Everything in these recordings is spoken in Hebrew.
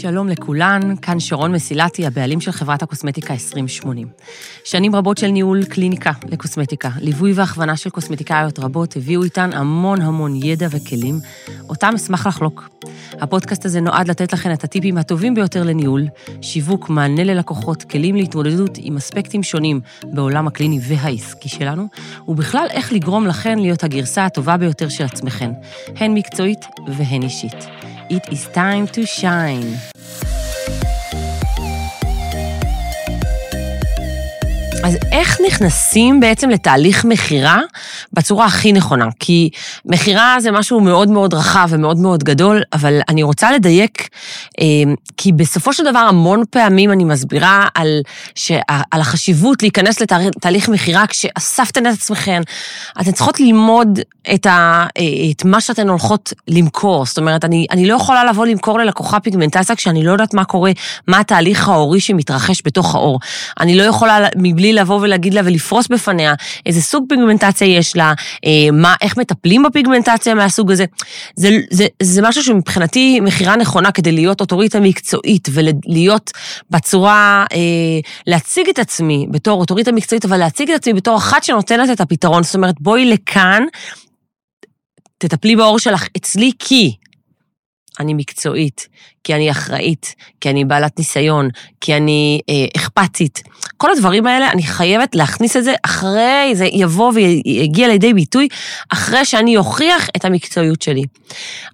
שלום לכולן, כאן שרון מסילתי, הבעלים של חברת הקוסמטיקה 2080. שנים רבות של ניהול קליניקה לקוסמטיקה, ליווי והכוונה של קוסמטיקאיות רבות הביאו איתן המון המון ידע וכלים, אותם אשמח לחלוק. הפודקאסט הזה נועד לתת לכן את הטיפים הטובים ביותר לניהול, שיווק, מענה ללקוחות, כלים להתמודדות עם אספקטים שונים בעולם הקליני והעסקי שלנו, ובכלל איך לגרום לכן להיות הגרסה הטובה ביותר של עצמכן, הן מקצועית והן אישית. It is time to shine. אז איך נכנסים בעצם לתהליך מכירה בצורה הכי נכונה? כי מכירה זה משהו מאוד מאוד רחב ומאוד מאוד גדול, אבל אני רוצה לדייק, אה, כי בסופו של דבר המון פעמים אני מסבירה על, על החשיבות להיכנס לתהליך מכירה כשאספתן את עצמכן. אתן צריכות ללמוד את, ה, אה, את מה שאתן הולכות למכור. זאת אומרת, אני, אני לא יכולה לבוא למכור ללקוחה פיגמנטציה כשאני לא יודעת מה קורה, מה התהליך ההורי שמתרחש בתוך האור. אני לא יכולה מבלי לבוא ולהגיד לה ולפרוס בפניה איזה סוג פיגמנטציה יש לה, אה, מה, איך מטפלים בפיגמנטציה מהסוג הזה. זה, זה, זה משהו שמבחינתי מכירה נכונה כדי להיות אוטוריטה מקצועית ולהיות בצורה, אה, להציג את עצמי בתור אוטוריטה מקצועית, אבל להציג את עצמי בתור אחת שנותנת את הפתרון. זאת אומרת, בואי לכאן, תטפלי בעור שלך אצלי כי אני מקצועית, כי אני אחראית, כי אני בעלת ניסיון, כי אני אה, אכפתית. כל הדברים האלה, אני חייבת להכניס את זה אחרי, זה יבוא ויגיע לידי ביטוי, אחרי שאני אוכיח את המקצועיות שלי.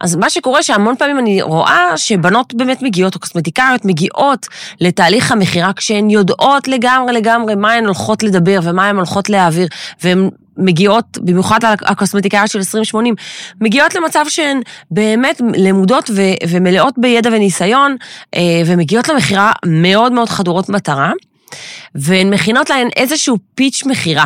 אז מה שקורה שהמון פעמים אני רואה שבנות באמת מגיעות, או קוסמטיקאיות מגיעות לתהליך המכירה, כשהן יודעות לגמרי לגמרי מה הן הולכות לדבר ומה הן הולכות להעביר, והן מגיעות, במיוחד הקוסמטיקאיות של 2080, מגיעות למצב שהן באמת למודות ו- ומלאות בידע וניסיון, אה, ומגיעות למכירה מאוד מאוד חדורות מטרה, והן מכינות להן איזשהו פיץ' מכירה.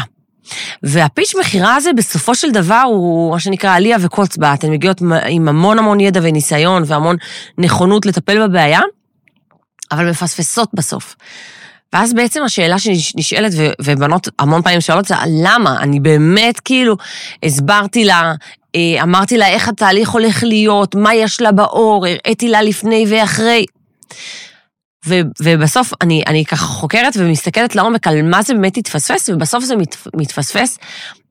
והפיץ' מכירה הזה בסופו של דבר הוא מה שנקרא עלייה וקוץ בה. אתן מגיעות עם המון המון ידע וניסיון והמון נכונות לטפל בבעיה, אבל מפספסות בסוף. ואז בעצם השאלה שנשאלת, ובנות המון פעמים שואלות זה, למה? אני באמת כאילו הסברתי לה, אה, אמרתי לה איך התהליך הולך להיות, מה יש לה באור, הראיתי לה לפני ואחרי. ו, ובסוף אני, אני ככה חוקרת ומסתכלת לעומק על מה זה באמת התפספס, ובסוף זה מת, מתפספס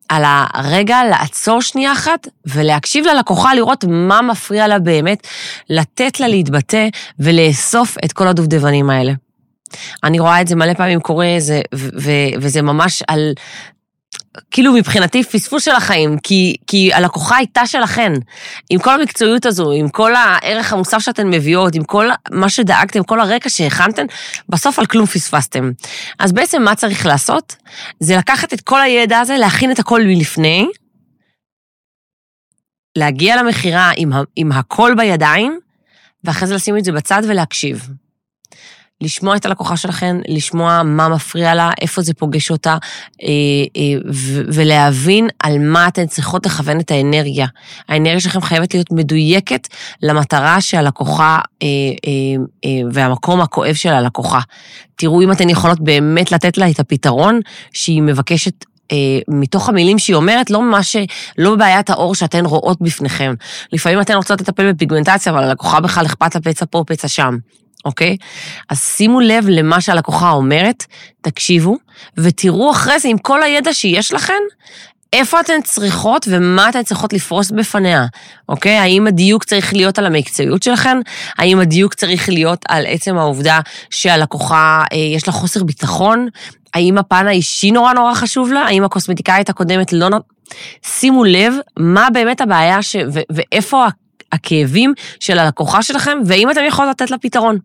על הרגע לעצור שנייה אחת ולהקשיב ללקוחה, לראות מה מפריע לה באמת, לתת לה להתבטא ולאסוף את כל הדובדבנים האלה. אני רואה את זה מלא פעמים קורה, זה, ו, ו, וזה ממש על... כאילו מבחינתי פספוס של החיים, כי, כי הלקוחה הייתה שלכן. עם כל המקצועיות הזו, עם כל הערך המוסף שאתן מביאות, עם כל מה שדאגתם, כל הרקע שהכנתן, בסוף על כלום פספסתם. אז בעצם מה צריך לעשות? זה לקחת את כל הידע הזה, להכין את הכל מלפני, להגיע למכירה עם, עם הכל בידיים, ואחרי זה לשים את זה בצד ולהקשיב. לשמוע את הלקוחה שלכם, לשמוע מה מפריע לה, איפה זה פוגש אותה, אה, אה, ולהבין על מה אתן צריכות לכוון את האנרגיה. האנרגיה שלכם חייבת להיות מדויקת למטרה שהלקוחה אה, והמקום הכואב של הלקוחה. תראו אם אתן יכולות באמת לתת לה את הפתרון שהיא מבקשת מתוך המילים שהיא אומרת, לא מה ש... לא בעיית האור שאתן רואות בפניכם. לפעמים אתן רוצות לטפל בפיגמנטציה, אבל הלקוחה בכלל אכפת לה פצע פה, פצע שם. אוקיי? אז שימו לב למה שהלקוחה אומרת, תקשיבו, ותראו אחרי זה עם כל הידע שיש לכן, איפה אתן צריכות ומה אתן צריכות לפרוס בפניה, אוקיי? האם הדיוק צריך להיות על המקצועיות שלכן? האם הדיוק צריך להיות על עצם העובדה שהלקוחה, אה, יש לה חוסר ביטחון? האם הפן האישי נורא נורא חשוב לה? האם הקוסמטיקאית הקודמת לא... שימו לב מה באמת הבעיה ש... ו... ואיפה הכאבים של הלקוחה שלכם, ואם אתם יכולים לתת לה פתרון.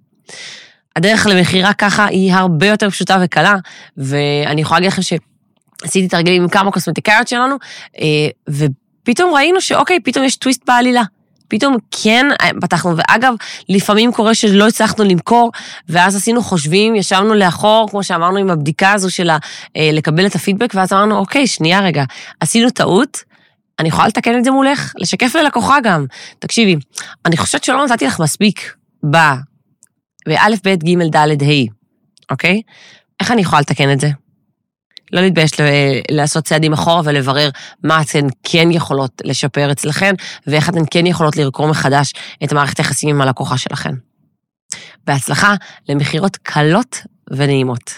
הדרך למכירה ככה היא הרבה יותר פשוטה וקלה, ואני יכולה להגיד לכם שעשיתי תרגילים עם כמה קוסמטיקאיות שלנו, אה, ופתאום ראינו שאוקיי, פתאום יש טוויסט בעלילה. פתאום כן אה, פתחנו, ואגב, לפעמים קורה שלא הצלחנו למכור, ואז עשינו חושבים, ישבנו לאחור, כמו שאמרנו עם הבדיקה הזו של אה, לקבל את הפידבק, ואז אמרנו, אוקיי, שנייה רגע, עשינו טעות, אני יכולה לתקן את זה מולך, לשקף ללקוחה גם. תקשיבי, אני חושבת שלא נתתי לך מספיק ב... באלף, בית, גימל, דלת, ה', אוקיי? איך אני יכולה לתקן את זה? לא להתבייש לעשות צעדים אחורה ולברר מה אתן כן יכולות לשפר אצלכן, ואיך אתן כן יכולות לרקום מחדש את מערכת היחסים עם הלקוחה שלכן. בהצלחה למכירות קלות ונעימות.